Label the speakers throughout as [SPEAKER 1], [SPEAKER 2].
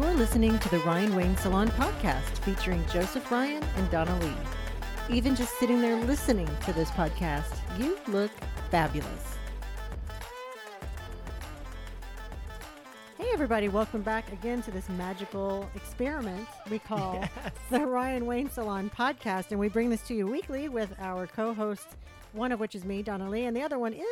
[SPEAKER 1] You're listening to the Ryan Wayne Salon podcast featuring Joseph Ryan and Donna Lee. Even just sitting there listening to this podcast, you look fabulous. Hey, everybody, welcome back again to this magical experiment we call the Ryan Wayne Salon podcast. And we bring this to you weekly with our co hosts, one of which is me, Donna Lee, and the other one is.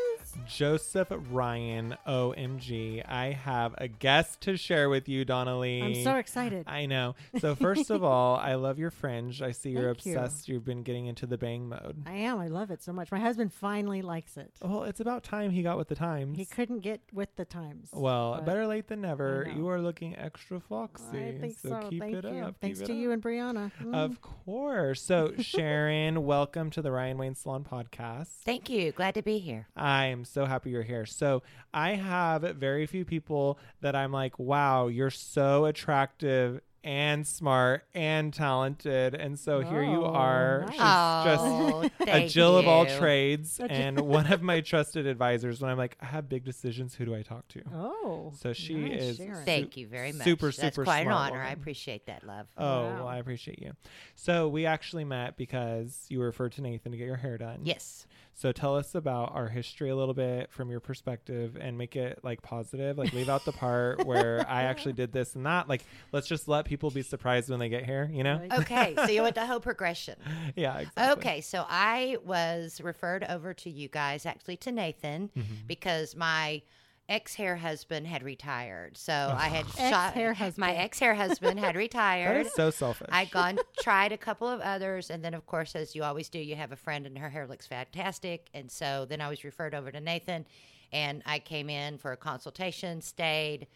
[SPEAKER 2] Joseph Ryan, OMG. I have a guest to share with you, Donna Lee.
[SPEAKER 1] I'm so excited.
[SPEAKER 2] I know. So, first of all, I love your fringe. I see you're
[SPEAKER 1] Thank
[SPEAKER 2] obsessed. You've been getting into the bang mode.
[SPEAKER 1] I am. I love it so much. My husband finally likes it.
[SPEAKER 2] Well, it's about time he got with the times.
[SPEAKER 1] He couldn't get with the times.
[SPEAKER 2] well, better late than never. You are looking extra foxy.
[SPEAKER 1] I think so.
[SPEAKER 2] keep
[SPEAKER 1] Thank
[SPEAKER 2] it
[SPEAKER 1] you.
[SPEAKER 2] up.
[SPEAKER 1] Thanks to
[SPEAKER 2] it
[SPEAKER 1] you
[SPEAKER 2] up.
[SPEAKER 1] and Brianna. Mm.
[SPEAKER 2] Of course. So, Sharon, welcome to the Ryan Wayne Salon podcast.
[SPEAKER 3] Thank you. Glad to be here.
[SPEAKER 2] I am so happy you're here. So I have very few people that I'm like, wow, you're so attractive and smart and talented. And so here you
[SPEAKER 1] Oh,
[SPEAKER 2] are.
[SPEAKER 1] nice.
[SPEAKER 2] She's just
[SPEAKER 3] Oh,
[SPEAKER 2] a
[SPEAKER 3] thank
[SPEAKER 2] Jill of all trades
[SPEAKER 1] A Jill-
[SPEAKER 2] and one of my trusted advisors when I'm like, I have big decisions. Who do I talk to?
[SPEAKER 1] oh,
[SPEAKER 2] So she
[SPEAKER 1] nice,
[SPEAKER 2] is
[SPEAKER 1] Sharon.
[SPEAKER 3] Thank you very much.
[SPEAKER 2] super,
[SPEAKER 3] That's
[SPEAKER 2] super
[SPEAKER 3] quite an
[SPEAKER 2] smart
[SPEAKER 3] honor. I appreciate that, love.
[SPEAKER 2] Oh,
[SPEAKER 1] Wow.
[SPEAKER 2] well, I appreciate you. So we actually met because you referred to Nathan to get your hair done.
[SPEAKER 3] Yes.
[SPEAKER 2] So tell us about our history a little bit from your perspective and make it like positive. Like leave out the part where I actually did this and that. Like let's just let people be surprised when they get here, you know?
[SPEAKER 3] Okay. so you want the whole progression.
[SPEAKER 2] Yeah, exactly.
[SPEAKER 3] Okay. So I was referred over to you guys, actually to Nathan,
[SPEAKER 2] Mm-hmm.
[SPEAKER 3] because my ex hair husband had retired. So I had shot
[SPEAKER 1] Ex-hair husband.
[SPEAKER 3] my ex hair husband had retired.
[SPEAKER 2] is so selfish.
[SPEAKER 3] I'd gone tried a couple of others, and then of course, as you always do, you have a friend and her hair looks fantastic. And so then I was referred over to Nathan, and I came in for a consultation, stayed,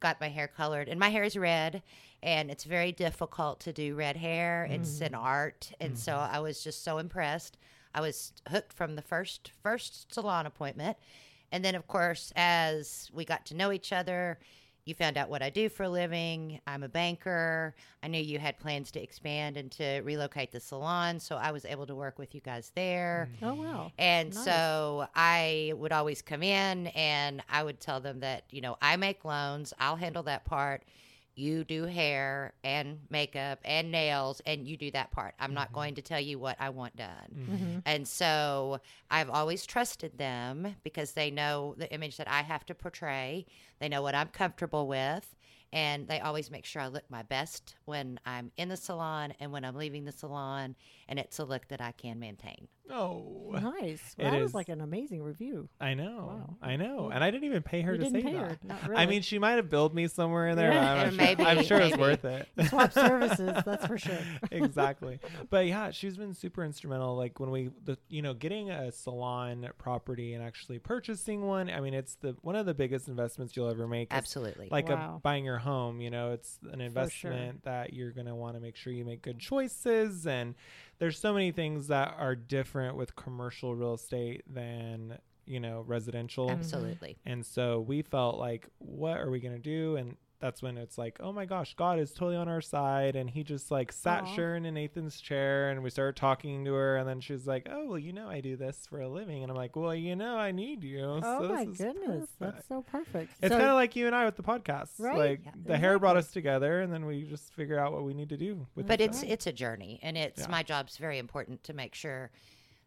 [SPEAKER 3] got my hair colored, and my hair is red, and it's very difficult to do red hair. It's mm. an art, and so mm-hmm. I was just so impressed. I was hooked from the first first salon appointment. And then, of course, as we got to know each other, you found out what I do for a living. I'm a banker. I knew you had plans to expand and to relocate the salon. So I was able to work with you guys there. Mm-hmm.
[SPEAKER 1] Oh wow.
[SPEAKER 3] And
[SPEAKER 1] Nice.
[SPEAKER 3] so I would always come in and I would tell them that, you know, I make loans, I'll handle that part. You do hair and makeup and nails, and you do that part. I'm not going to tell you what I want done.
[SPEAKER 1] Mm-hmm.
[SPEAKER 3] And so I've always trusted them because they know the image that I have to portray. They know what I'm comfortable with. And they always make sure I look my best when I'm in the salon and when I'm leaving the salon. And it's a look that I can maintain.
[SPEAKER 2] Oh,
[SPEAKER 1] Nice.
[SPEAKER 2] It
[SPEAKER 1] Well, that
[SPEAKER 2] is.
[SPEAKER 1] was like an amazing review.
[SPEAKER 2] I know.
[SPEAKER 1] Wow.
[SPEAKER 2] I know. And I didn't even pay her
[SPEAKER 1] You
[SPEAKER 2] to
[SPEAKER 1] didn't
[SPEAKER 2] say
[SPEAKER 1] pay
[SPEAKER 2] that.
[SPEAKER 1] her. Not
[SPEAKER 2] I mean, she might have billed me somewhere in there.
[SPEAKER 1] Yeah.
[SPEAKER 2] I'm, sure,
[SPEAKER 3] maybe,
[SPEAKER 2] I'm sure it's
[SPEAKER 3] maybe.
[SPEAKER 2] worth it.
[SPEAKER 1] Swap services, that's for sure.
[SPEAKER 2] exactly but yeah she's been super instrumental like when we the you know getting a salon property and actually purchasing one i mean it's the one of the biggest investments you'll ever make
[SPEAKER 3] Absolutely.
[SPEAKER 2] like
[SPEAKER 1] Wow.
[SPEAKER 2] a, buying your home you know it's an investment that you're going to want to make sure you make good choices and there's so many things that are different with commercial real estate than you know residential
[SPEAKER 3] Absolutely.
[SPEAKER 2] and so we felt like, what are we going to do? And that's when it's like, oh my gosh, God is totally on our side. And he just like sat
[SPEAKER 1] Aw.
[SPEAKER 2] Sharon in Nathan's chair and we started talking to her. And then she's like, oh, well, you know, I do this for a living. And I'm like, well, you know, I need you.
[SPEAKER 1] Oh
[SPEAKER 2] so
[SPEAKER 1] my
[SPEAKER 2] this is
[SPEAKER 1] goodness, that's so perfect.
[SPEAKER 2] It's
[SPEAKER 1] So-
[SPEAKER 2] kind of like you and I with the podcast.
[SPEAKER 1] Right,
[SPEAKER 2] Like
[SPEAKER 3] yeah,
[SPEAKER 2] the hair brought us together and then we just figure out what we need to do with
[SPEAKER 3] but it's
[SPEAKER 2] other.
[SPEAKER 3] it's a journey and it's
[SPEAKER 2] Yeah.
[SPEAKER 3] my job's very important to make sure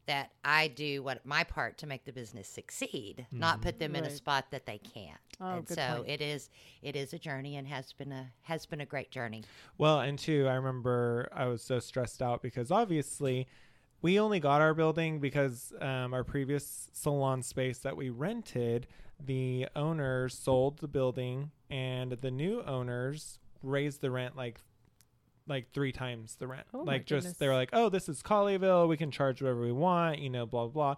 [SPEAKER 3] that I do what my part to make the business succeed, not put them in a spot that they can't.
[SPEAKER 1] Oh,
[SPEAKER 3] and
[SPEAKER 1] good
[SPEAKER 3] so
[SPEAKER 1] point.
[SPEAKER 3] it is it is a journey and has been a has been a great journey.
[SPEAKER 2] Well, and two, I remember I was so stressed out because obviously we only got our building because um, our previous salon space that we rented, the owners sold the building and the new owners raised the rent like like three times the rent.
[SPEAKER 1] Oh
[SPEAKER 2] like just they were like, "Oh, this is Colleyville. We can charge whatever we want," you know, blah blah.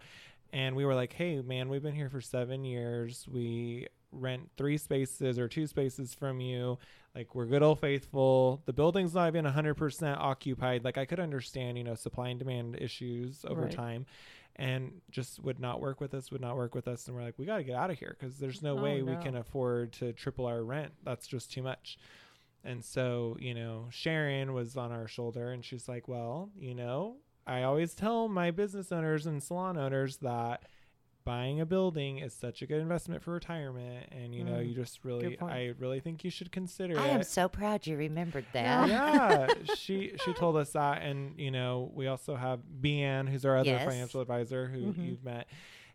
[SPEAKER 2] And we were like, "Hey, man, we've been here for 7 years. We rent 3 spaces or 2 spaces from you. Like we're good old faithful. The building's not even 100% occupied. Like I could understand, you know, supply and demand issues over
[SPEAKER 1] Right.
[SPEAKER 2] time." And just would not work with us, would not work with us. And we're like, we got to get out of here because there's no
[SPEAKER 1] Oh,
[SPEAKER 2] way we can afford to triple our rent. That's just too much. And so, you know, Sharon was on our shoulder and she's like, well, you know, I always tell my business owners and salon owners that buying a building is such a good investment for retirement and you know
[SPEAKER 1] Mm,
[SPEAKER 2] you just really i really think you should consider
[SPEAKER 3] I
[SPEAKER 2] it i
[SPEAKER 3] am so proud you remembered that.
[SPEAKER 2] yeah she she told us that and you know we also have Beanne who's our other
[SPEAKER 3] Yes.
[SPEAKER 2] financial advisor who
[SPEAKER 1] Mhm.
[SPEAKER 2] you've met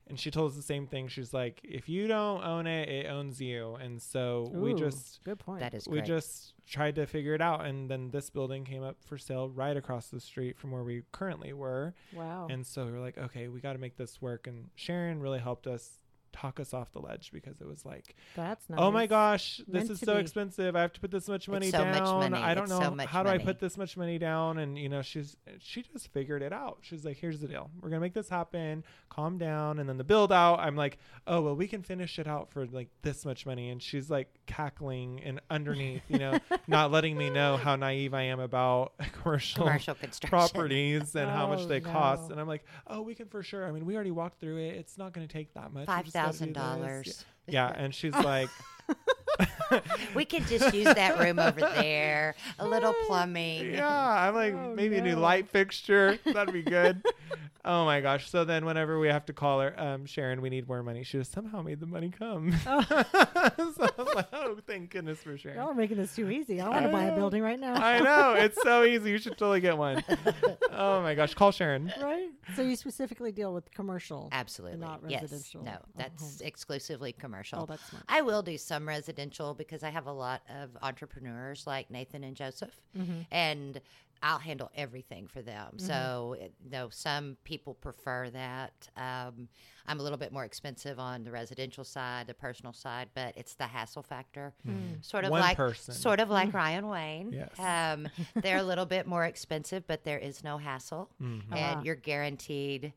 [SPEAKER 2] and she told us the same thing she's like if you don't own it it owns you and so we just
[SPEAKER 1] good point.
[SPEAKER 3] That is
[SPEAKER 2] we
[SPEAKER 3] great.
[SPEAKER 2] just tried to figure it out and then this building came up for sale right across the street from where we currently were
[SPEAKER 1] wow.
[SPEAKER 2] and so we were like okay we got to make this work and sharon really helped us talk us off the ledge because it was like
[SPEAKER 1] That's nice.
[SPEAKER 2] oh my gosh this
[SPEAKER 1] Meant
[SPEAKER 2] is so
[SPEAKER 1] be.
[SPEAKER 2] expensive. I have to put this much money
[SPEAKER 3] so
[SPEAKER 2] down.
[SPEAKER 3] much money.
[SPEAKER 2] i don't
[SPEAKER 3] It's
[SPEAKER 2] know
[SPEAKER 3] so
[SPEAKER 2] how do i put this much money down? And you know she's she just figured it out. She's like here's the deal. We're gonna make this happen. Calm down. And then the build out i'm like oh well we can finish it out for like this much money. And she's like cackling and underneath you know not letting me know how naive i am about commercial,
[SPEAKER 3] Commercial construction.
[SPEAKER 2] properties and how much
[SPEAKER 1] Oh,
[SPEAKER 2] they cost. and i'm like oh we can for sure. I mean we already walked through it. It's not to take that much.
[SPEAKER 3] Five
[SPEAKER 2] just gotta do
[SPEAKER 3] thousand
[SPEAKER 2] this."
[SPEAKER 3] dollars.
[SPEAKER 2] yeah and she's like
[SPEAKER 3] We could just use that room over there. A little plumbing.
[SPEAKER 2] yeah i'm like
[SPEAKER 1] Oh,
[SPEAKER 2] maybe a new light fixture that'd be good oh my gosh so then whenever we have to call her um sharon we need more money she just somehow made the money come
[SPEAKER 1] Oh.
[SPEAKER 2] so i was like oh thank goodness for sharon
[SPEAKER 1] Y'all are making this too easy. I want to buy a building right now.
[SPEAKER 2] I know it's so easy. You should totally get one. Oh my gosh, call Sharon.
[SPEAKER 1] right? So you specifically deal with commercial.
[SPEAKER 3] Absolutely.
[SPEAKER 1] not
[SPEAKER 3] yes.
[SPEAKER 1] residential,
[SPEAKER 3] No,
[SPEAKER 1] uh,
[SPEAKER 3] that's exclusively commercial.
[SPEAKER 1] Oh, that's smart.
[SPEAKER 3] I will do some residential because I have a lot of entrepreneurs like Nathan and Joseph,
[SPEAKER 1] Mm-hmm.
[SPEAKER 3] and I'll handle everything for them. So, it, though some people prefer that, um, I'm a little bit more expensive on the residential side, the personal side, but it's the hassle factor. Sort of
[SPEAKER 2] One
[SPEAKER 3] like
[SPEAKER 2] person.
[SPEAKER 3] sort of like Ryan Wayne.
[SPEAKER 2] Yes.
[SPEAKER 3] Um, they're a little bit more expensive, but there is no hassle,
[SPEAKER 2] Mm-hmm.
[SPEAKER 3] And you're guaranteed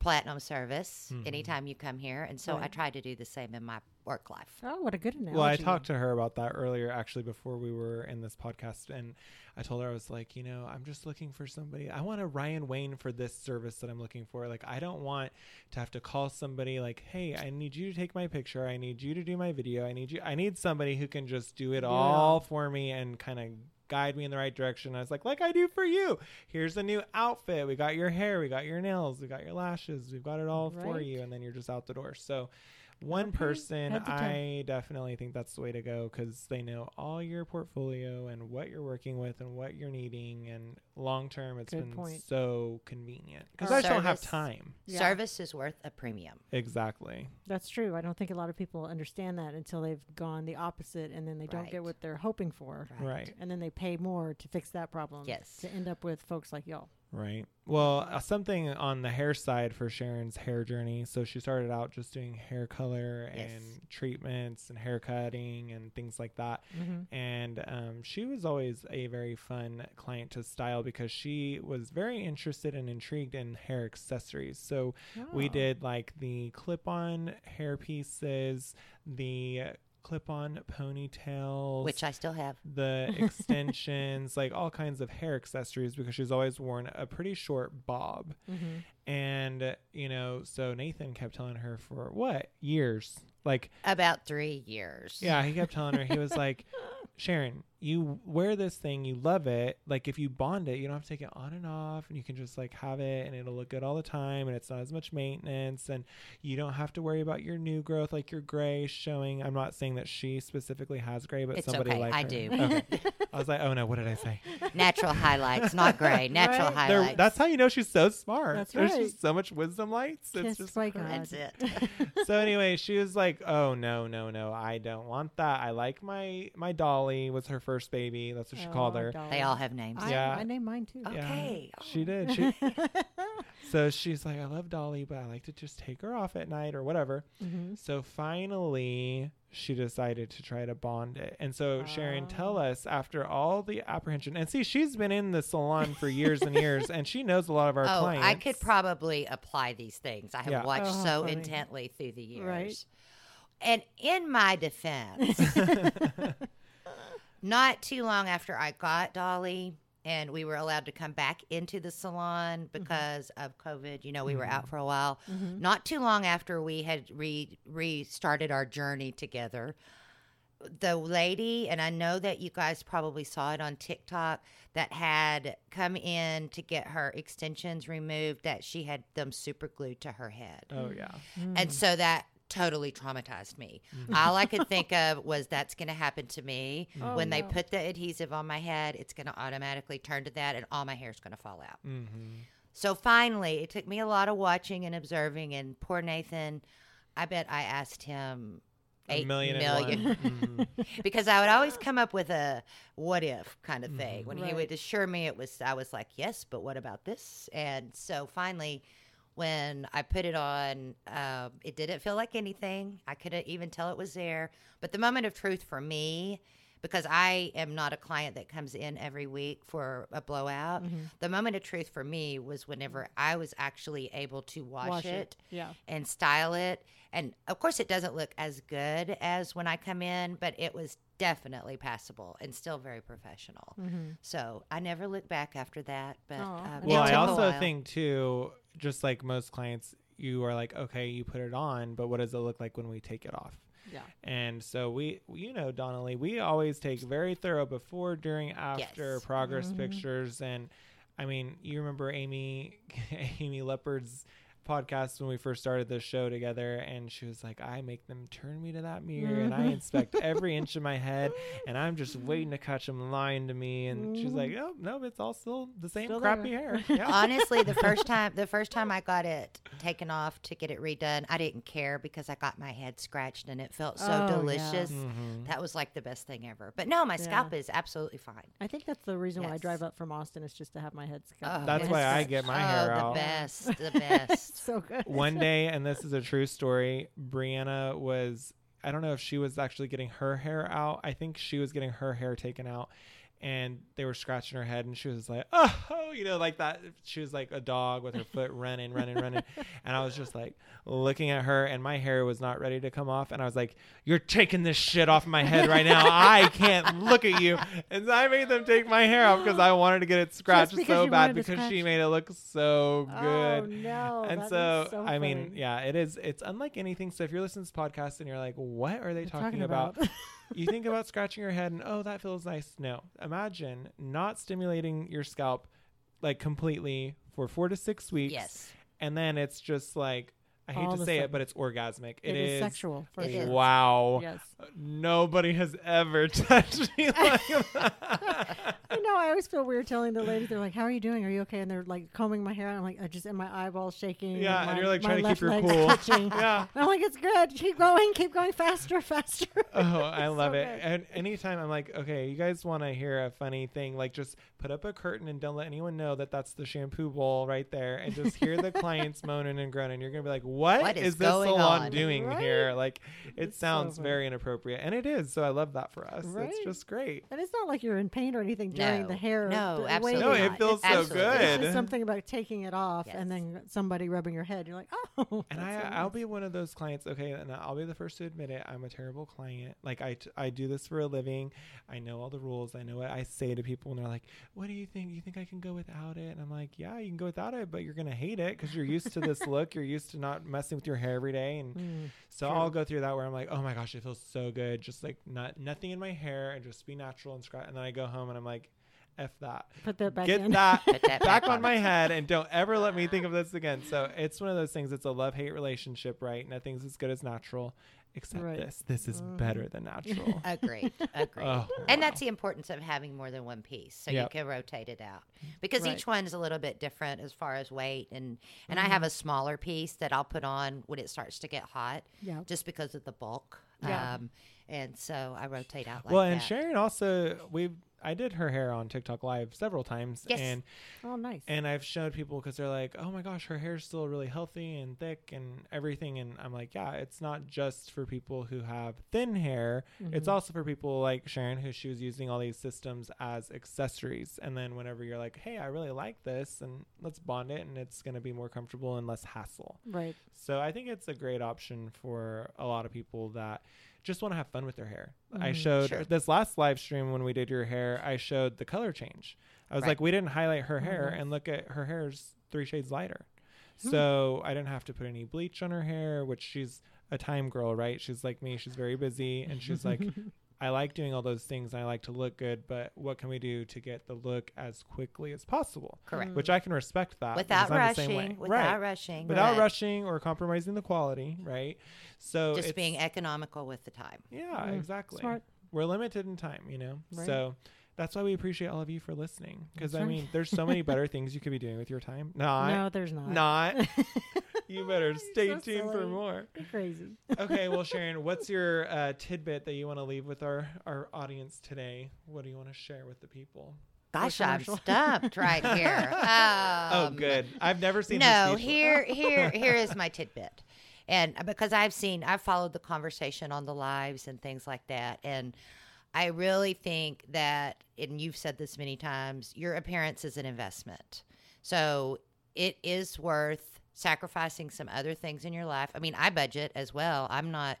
[SPEAKER 3] platinum service
[SPEAKER 2] Mm-hmm.
[SPEAKER 3] anytime you come here. And so I try to do the same in my work life.
[SPEAKER 1] Oh, what a good analogy.
[SPEAKER 2] Well, I talked to her about that earlier, actually, before we were in this podcast, and I told her I was like, you know, I'm just looking for somebody. I want a Ryan Wayne for this service that I'm looking for. Like, I don't want to have to call somebody like, hey, I need you to take my picture. I need you to do my video. I need you. I need somebody who can just do it
[SPEAKER 1] Do it
[SPEAKER 2] all
[SPEAKER 1] all.
[SPEAKER 2] for me and kind of guide me in the right direction. I was like, like I do for you. Here's a new outfit. We got your hair. We got your nails. We got your lashes. We've got it all for you. And then you're just out the door. So one
[SPEAKER 1] Okay.
[SPEAKER 2] person,
[SPEAKER 1] Head to toe.
[SPEAKER 2] I definitely think that's the way to go because they know all your portfolio and what you're working with and what you're needing. And long term, it's
[SPEAKER 1] Good
[SPEAKER 2] been
[SPEAKER 1] point.
[SPEAKER 2] so convenient because I just don't have time.
[SPEAKER 1] Yeah.
[SPEAKER 3] Service is worth a premium.
[SPEAKER 2] Exactly.
[SPEAKER 1] That's true. I don't think a lot of people understand that until they've gone the opposite and then they don't get what they're hoping for.
[SPEAKER 2] Right.
[SPEAKER 1] And then they pay more to fix that problem.
[SPEAKER 3] Yes.
[SPEAKER 1] To end up with folks like y'all.
[SPEAKER 2] Right. Well, uh, something on the hair side for Sharon's hair journey. So she started out just doing hair color
[SPEAKER 3] Yes.
[SPEAKER 2] and treatments and hair cutting and things like that.
[SPEAKER 1] Mm-hmm.
[SPEAKER 2] and um, she was always a very fun client to style because she was very interested and intrigued in hair accessories. So we
[SPEAKER 1] Oh.
[SPEAKER 2] did like the clip-on hair pieces, the clip-on ponytails,
[SPEAKER 3] which I still have.
[SPEAKER 2] the extensions, like all kinds of hair accessories because she's always worn a pretty short bob.
[SPEAKER 1] Mm-hmm.
[SPEAKER 2] And you know, so Nathan kept telling her for what years, like
[SPEAKER 3] About three years.
[SPEAKER 2] yeah, he kept telling her, he was like, Sharon, you wear this thing, you love it. Like if you bond it, you don't have to take it on and off and you can just like have it and it'll look good all the time and it's not as much maintenance and you don't have to worry about your new growth like your gray showing. I'm not saying that she specifically has gray, but
[SPEAKER 3] It's
[SPEAKER 2] somebody
[SPEAKER 3] okay,
[SPEAKER 2] like
[SPEAKER 3] I
[SPEAKER 2] her.
[SPEAKER 3] do.
[SPEAKER 2] Okay. I was like, oh no, what did I say?
[SPEAKER 3] Natural highlights, not gray. Natural
[SPEAKER 1] Right.
[SPEAKER 2] There,
[SPEAKER 3] highlights.
[SPEAKER 2] that's how you know she's so smart.
[SPEAKER 1] That's
[SPEAKER 2] There's
[SPEAKER 1] right.
[SPEAKER 2] just so much wisdom lights. It's
[SPEAKER 1] Kissed
[SPEAKER 2] just
[SPEAKER 1] by. God.
[SPEAKER 3] That's it.
[SPEAKER 2] so anyway, she was like, "Oh no, no, no! I don't want that. I like my my Dolly was her first baby. That's what she called
[SPEAKER 1] Oh,
[SPEAKER 2] her.
[SPEAKER 1] dolly.
[SPEAKER 3] they all have names.
[SPEAKER 1] I,
[SPEAKER 2] Yeah.
[SPEAKER 1] I named mine too.
[SPEAKER 2] Yeah,
[SPEAKER 3] Okay.
[SPEAKER 2] she did. She so she's like, I love Dolly, but I like to just take her off at night or whatever.
[SPEAKER 1] mm-hmm.
[SPEAKER 2] So finally, she decided to try to bond it. And so Sharon,
[SPEAKER 1] Oh.
[SPEAKER 2] tell us after all the apprehension, and see, she's been in the salon for years and years, and she knows a lot of our
[SPEAKER 3] oh,
[SPEAKER 2] clients.
[SPEAKER 3] I could probably apply these things. I have
[SPEAKER 2] Yeah.
[SPEAKER 3] watched
[SPEAKER 1] Oh,
[SPEAKER 3] so
[SPEAKER 1] funny.
[SPEAKER 3] intently through the years.
[SPEAKER 1] Right.
[SPEAKER 3] And in my defense, not too long after I got Dolly and we were allowed to come back into the salon mm-hmm. because of COVID, you know, we were out mm-hmm. for a while.
[SPEAKER 1] Mm-hmm.
[SPEAKER 3] Not too long after we had re- restarted our journey together, the lady, and I know that you guys probably saw it on TikTok, that had come in to get her extensions removed, that she had them super glued to her head.
[SPEAKER 2] Oh yeah. Mm.
[SPEAKER 3] And so that totally traumatized me. All I could think of was that's going to happen to me.
[SPEAKER 1] Oh,
[SPEAKER 3] when they
[SPEAKER 1] no.
[SPEAKER 3] put the adhesive on my head, it's going to automatically turn to that and all my hair's going to fall out.
[SPEAKER 2] Mm-hmm.
[SPEAKER 3] So finally, it took me a lot of watching and observing. And poor Nathan, I bet I asked him
[SPEAKER 2] A
[SPEAKER 3] eight
[SPEAKER 2] million.
[SPEAKER 3] million.
[SPEAKER 2] And one. Mhm.
[SPEAKER 3] because I would always come up with a what if kind of thing.
[SPEAKER 2] Mm-hmm.
[SPEAKER 3] When he would assure me it was, I was like, yes, but what about this? And so finally, when I put it on, um, it didn't feel like anything. I couldn't even tell it was there. But the moment of truth for me, because I am not a client that comes in every week for a blowout,
[SPEAKER 1] Mm-hmm.
[SPEAKER 3] the moment of truth for me was whenever I was actually able to wash,
[SPEAKER 1] Wash
[SPEAKER 3] it
[SPEAKER 1] it. Yeah.
[SPEAKER 3] and style it. And of course, it doesn't look as good as when I come in, but it was definitely passable and still very professional. So I never looked back after that. But
[SPEAKER 1] Aw.
[SPEAKER 3] um, it
[SPEAKER 2] Well, I
[SPEAKER 3] took a
[SPEAKER 2] also
[SPEAKER 3] while.
[SPEAKER 2] think too, just like most clients, you are like, okay, you put it on, but what does it look like when we take it off?
[SPEAKER 1] Yeah.
[SPEAKER 2] And so we, you know, Donna Lee, we always take very thorough before, during, after
[SPEAKER 3] Yes.
[SPEAKER 2] progress
[SPEAKER 1] Mm-hmm.
[SPEAKER 2] pictures. And I mean, you remember Amy, Amy Leopard's podcast when we first started the show together and she was like i make them turn me to that mirror and i
[SPEAKER 1] Mm-hmm.
[SPEAKER 2] inspect every inch of my head and i'm just waiting to catch them lying to me and she's like oh no it's all still the same
[SPEAKER 1] Mm-hmm. Still
[SPEAKER 2] crappy
[SPEAKER 1] there.
[SPEAKER 2] hair yeah
[SPEAKER 3] Honestly, the first time the first time I got it taken off to get it redone, I didn't care because I got my head scratched and it felt so
[SPEAKER 1] Oh, yeah.
[SPEAKER 3] delicious.
[SPEAKER 2] Mhm.
[SPEAKER 3] That was like the best thing ever. But no, my scalp is absolutely fine.
[SPEAKER 1] I think that's the reason why I drive up from Austin is just to have my head scalp.
[SPEAKER 3] Oh,
[SPEAKER 2] That's
[SPEAKER 3] yes.
[SPEAKER 2] why I get my hair
[SPEAKER 3] oh,
[SPEAKER 2] out.
[SPEAKER 3] the best, the best.
[SPEAKER 1] so good.
[SPEAKER 2] One day, and this is a true story, Brianna was, I don't know if she was actually getting her hair out. I think she was getting her hair taken out. And they were scratching her head, and she was like, oh, "Oh, you know, like that." She was like a dog with her foot running, running, running. And I was just like looking at her, and my hair was not ready to come off. And I was like, "You're taking this shit off my head right now. I can't look at you." And so I made them take my hair off because I wanted to get it scratched so bad because she made it look so good
[SPEAKER 1] Oh no!
[SPEAKER 2] and so,
[SPEAKER 1] so
[SPEAKER 2] I mean, yeah, it is. It's unlike anything. So if you're listening to this podcast and you're like, "What are they
[SPEAKER 1] What
[SPEAKER 2] talking, about?" you think about scratching your head and oh, that feels nice. No, imagine not stimulating your scalp like completely for four to six weeks.
[SPEAKER 3] Yes.
[SPEAKER 2] and then it's just like I hate
[SPEAKER 1] All
[SPEAKER 2] to say it, but it's orgasmic.
[SPEAKER 1] it is, sexual for
[SPEAKER 3] It
[SPEAKER 1] sure.
[SPEAKER 3] is.
[SPEAKER 2] Wow.
[SPEAKER 1] Yes.
[SPEAKER 2] Nobody has ever touched me like that.
[SPEAKER 1] I know. I always feel weird telling the ladies. They're like, "How are you doing? Are you okay?" And they're like combing my hair. I'm like, I just in my eyeballs shaking.
[SPEAKER 2] Yeah,
[SPEAKER 1] my,
[SPEAKER 2] and you're, like, trying to keep your cool.
[SPEAKER 1] twitching.
[SPEAKER 2] yeah.
[SPEAKER 1] I'm like, it's good. Keep going. Keep going faster, faster.
[SPEAKER 2] Oh, I love
[SPEAKER 1] so
[SPEAKER 2] it.
[SPEAKER 1] good.
[SPEAKER 2] And anytime I'm like, okay, you guys want to hear a funny thing, like just put up a curtain and don't let anyone know that that's the shampoo bowl right there, and just hear the clients moaning and groaning. You're gonna be like, what,
[SPEAKER 3] What is
[SPEAKER 2] this
[SPEAKER 3] going
[SPEAKER 2] salon
[SPEAKER 3] on?
[SPEAKER 2] doing
[SPEAKER 1] Right?
[SPEAKER 2] here? Like, it
[SPEAKER 1] It's
[SPEAKER 2] sounds
[SPEAKER 1] funny.
[SPEAKER 2] very inappropriate, and it is. So I love that for us.
[SPEAKER 1] Right?
[SPEAKER 2] It's just great.
[SPEAKER 1] And it's not like you're in pain or anything during
[SPEAKER 3] No.
[SPEAKER 1] the hair.
[SPEAKER 3] No,
[SPEAKER 1] the
[SPEAKER 3] absolutely
[SPEAKER 2] No,
[SPEAKER 1] they-
[SPEAKER 2] it
[SPEAKER 3] not.
[SPEAKER 2] feels so
[SPEAKER 3] Absolutely.
[SPEAKER 2] good.
[SPEAKER 1] It's just something about taking it off
[SPEAKER 3] Yes.
[SPEAKER 1] and then somebody rubbing your head. You're like, oh.
[SPEAKER 2] And I,
[SPEAKER 1] so
[SPEAKER 2] I'll
[SPEAKER 1] nice.
[SPEAKER 2] be one of those clients. Okay, and I'll be the first to admit it. I'm a terrible client. Like I, t- I do this for a living. I know all the rules. I know what I say to people, and they're like, "What do you think? You think I can go without it?" And I'm like, "Yeah, you can go without it, but you're gonna hate it because you're used to this look. You're used to not messing with your hair every day, and
[SPEAKER 1] Mm.
[SPEAKER 2] so I'll go through that where I'm like, "Oh my gosh, it feels so good. Just like not nothing in my hair, and just be natural and scratch." And then I go home and I'm like, "F that."
[SPEAKER 1] Put that back
[SPEAKER 2] Get
[SPEAKER 1] in.
[SPEAKER 2] that
[SPEAKER 3] Put that
[SPEAKER 2] back
[SPEAKER 3] back
[SPEAKER 2] on
[SPEAKER 3] on.
[SPEAKER 2] my head and don't ever let me think of this again. So it's one of those things. It's a love hate relationship, right? Nothing's as good as natural, except
[SPEAKER 1] Right.
[SPEAKER 2] this. This is
[SPEAKER 1] Mhm.
[SPEAKER 2] better than natural.
[SPEAKER 3] Agreed. Agreed.
[SPEAKER 2] Oh,
[SPEAKER 3] And
[SPEAKER 2] wow.
[SPEAKER 3] that's the importance of having more than one piece, so
[SPEAKER 2] Yep.
[SPEAKER 3] you can rotate it out because
[SPEAKER 1] Right.
[SPEAKER 3] each one's a little bit different as far as weight. And and I have
[SPEAKER 2] Mm-hmm.
[SPEAKER 3] a smaller piece that I'll put on when it starts to get hot,
[SPEAKER 1] Yeah.
[SPEAKER 3] just because of the bulk.
[SPEAKER 1] Yeah.
[SPEAKER 3] Um, and so I rotate out like
[SPEAKER 2] well,
[SPEAKER 3] that.
[SPEAKER 2] and Sharon also we I did her hair on TikTok live several times,
[SPEAKER 3] Yes.
[SPEAKER 2] and
[SPEAKER 1] Oh, nice.
[SPEAKER 2] and I've showed people because they're like, oh my gosh, her hair's still really healthy and thick and everything, and I'm like, yeah, it's not just for people who have thin hair. It's
[SPEAKER 1] Mhm.
[SPEAKER 2] also for people like Sharon, who she was using all these systems as accessories. And then whenever you're like, hey, I really like this, and let's bond it, and it's going to be more comfortable and less hassle.
[SPEAKER 1] right.
[SPEAKER 2] So I think it's a great option for a lot of people that just want to have fun with their hair. I
[SPEAKER 1] Mhm.
[SPEAKER 2] showed
[SPEAKER 3] Sure.
[SPEAKER 2] this last live stream when we did your hair, I showed the color change. I was
[SPEAKER 3] Right.
[SPEAKER 2] like, we didn't highlight her hair,
[SPEAKER 1] Mhm.
[SPEAKER 2] and look at her hair's three shades lighter.
[SPEAKER 1] Hmm.
[SPEAKER 2] So I didn't have to put any bleach on her hair, which she's a time girl, right? She's like me. She's very busy, and she's like, I like doing all those things. And I like to look good, but what can we do to get the look as quickly as possible?
[SPEAKER 3] Correct.
[SPEAKER 2] Which I can respect that
[SPEAKER 3] Without
[SPEAKER 2] because I'm the same way.
[SPEAKER 3] rushing, without
[SPEAKER 2] right.
[SPEAKER 3] rushing,
[SPEAKER 2] without
[SPEAKER 3] but
[SPEAKER 2] rushing or compromising the quality, right? So
[SPEAKER 3] just being economical with the time.
[SPEAKER 2] yeah,
[SPEAKER 1] Mm,
[SPEAKER 2] exactly.
[SPEAKER 1] smart.
[SPEAKER 2] We're limited in time, you know.
[SPEAKER 1] Right.
[SPEAKER 2] So that's why we appreciate all of you for listening. Because I
[SPEAKER 1] right.
[SPEAKER 2] mean, there's so many better things you could be doing with your time. Not,
[SPEAKER 1] no, there's not.
[SPEAKER 2] not. you better stay
[SPEAKER 1] so
[SPEAKER 2] tuned for more.
[SPEAKER 1] You're crazy.
[SPEAKER 2] Okay, well, Sharon, what's your uh, tidbit that you want to leave with our our audience today? What do you want to share with the people?
[SPEAKER 3] Gosh, I'm
[SPEAKER 1] commercial.
[SPEAKER 3] stumped right here.
[SPEAKER 2] oh,
[SPEAKER 3] Um,
[SPEAKER 2] good. I've never seen.
[SPEAKER 3] No,
[SPEAKER 2] her
[SPEAKER 3] here, here, here is my tidbit, and because I've seen, I've followed the conversation on the lives and things like that, and I really think that, and you've said this many times, your appearance is an investment, so it is worth sacrificing some other things in your life. I mean, I budget as well. I'm not.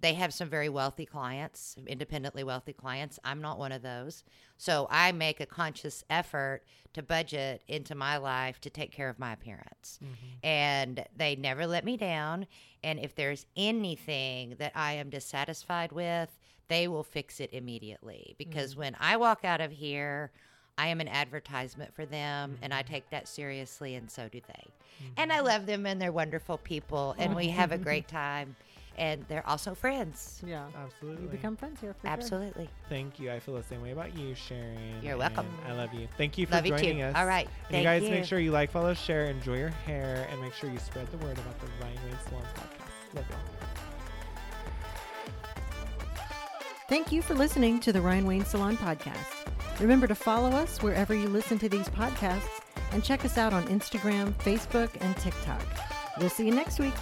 [SPEAKER 3] They have some very wealthy clients, independently wealthy clients. I'm not one of those. So I make a conscious effort to budget into my life to take care of my appearance. Mm-hmm. And they never let me down. And if there's anything that I am dissatisfied with, they will fix it immediately. Because mm-hmm. when I walk out of here, I am an advertisement for them, and I mm-hmm. take that seriously, and so do they. And I mm-hmm. love them, and they're wonderful people, and we have a great time. And they're also friends.
[SPEAKER 1] Yeah.
[SPEAKER 2] Absolutely.
[SPEAKER 1] You become friends here. For sure.
[SPEAKER 3] Absolutely.
[SPEAKER 2] Thank you. I feel the same way about you, Sharon.
[SPEAKER 3] You're welcome.
[SPEAKER 2] and I love you. Thank you for
[SPEAKER 3] Love you
[SPEAKER 2] joining
[SPEAKER 3] too.
[SPEAKER 2] us.
[SPEAKER 3] All right.
[SPEAKER 2] And
[SPEAKER 3] Thank
[SPEAKER 2] you guys
[SPEAKER 3] you.
[SPEAKER 2] make sure you like, follow, share, enjoy your hair, and make sure you spread the word about the Ryan Wayne Salon podcast. Love y'all.
[SPEAKER 1] Thank you for listening to the Ryan Wayne Salon podcast. Remember to follow us wherever you listen to these podcasts and check us out on Instagram, Facebook, and TikTok. We'll see you next week.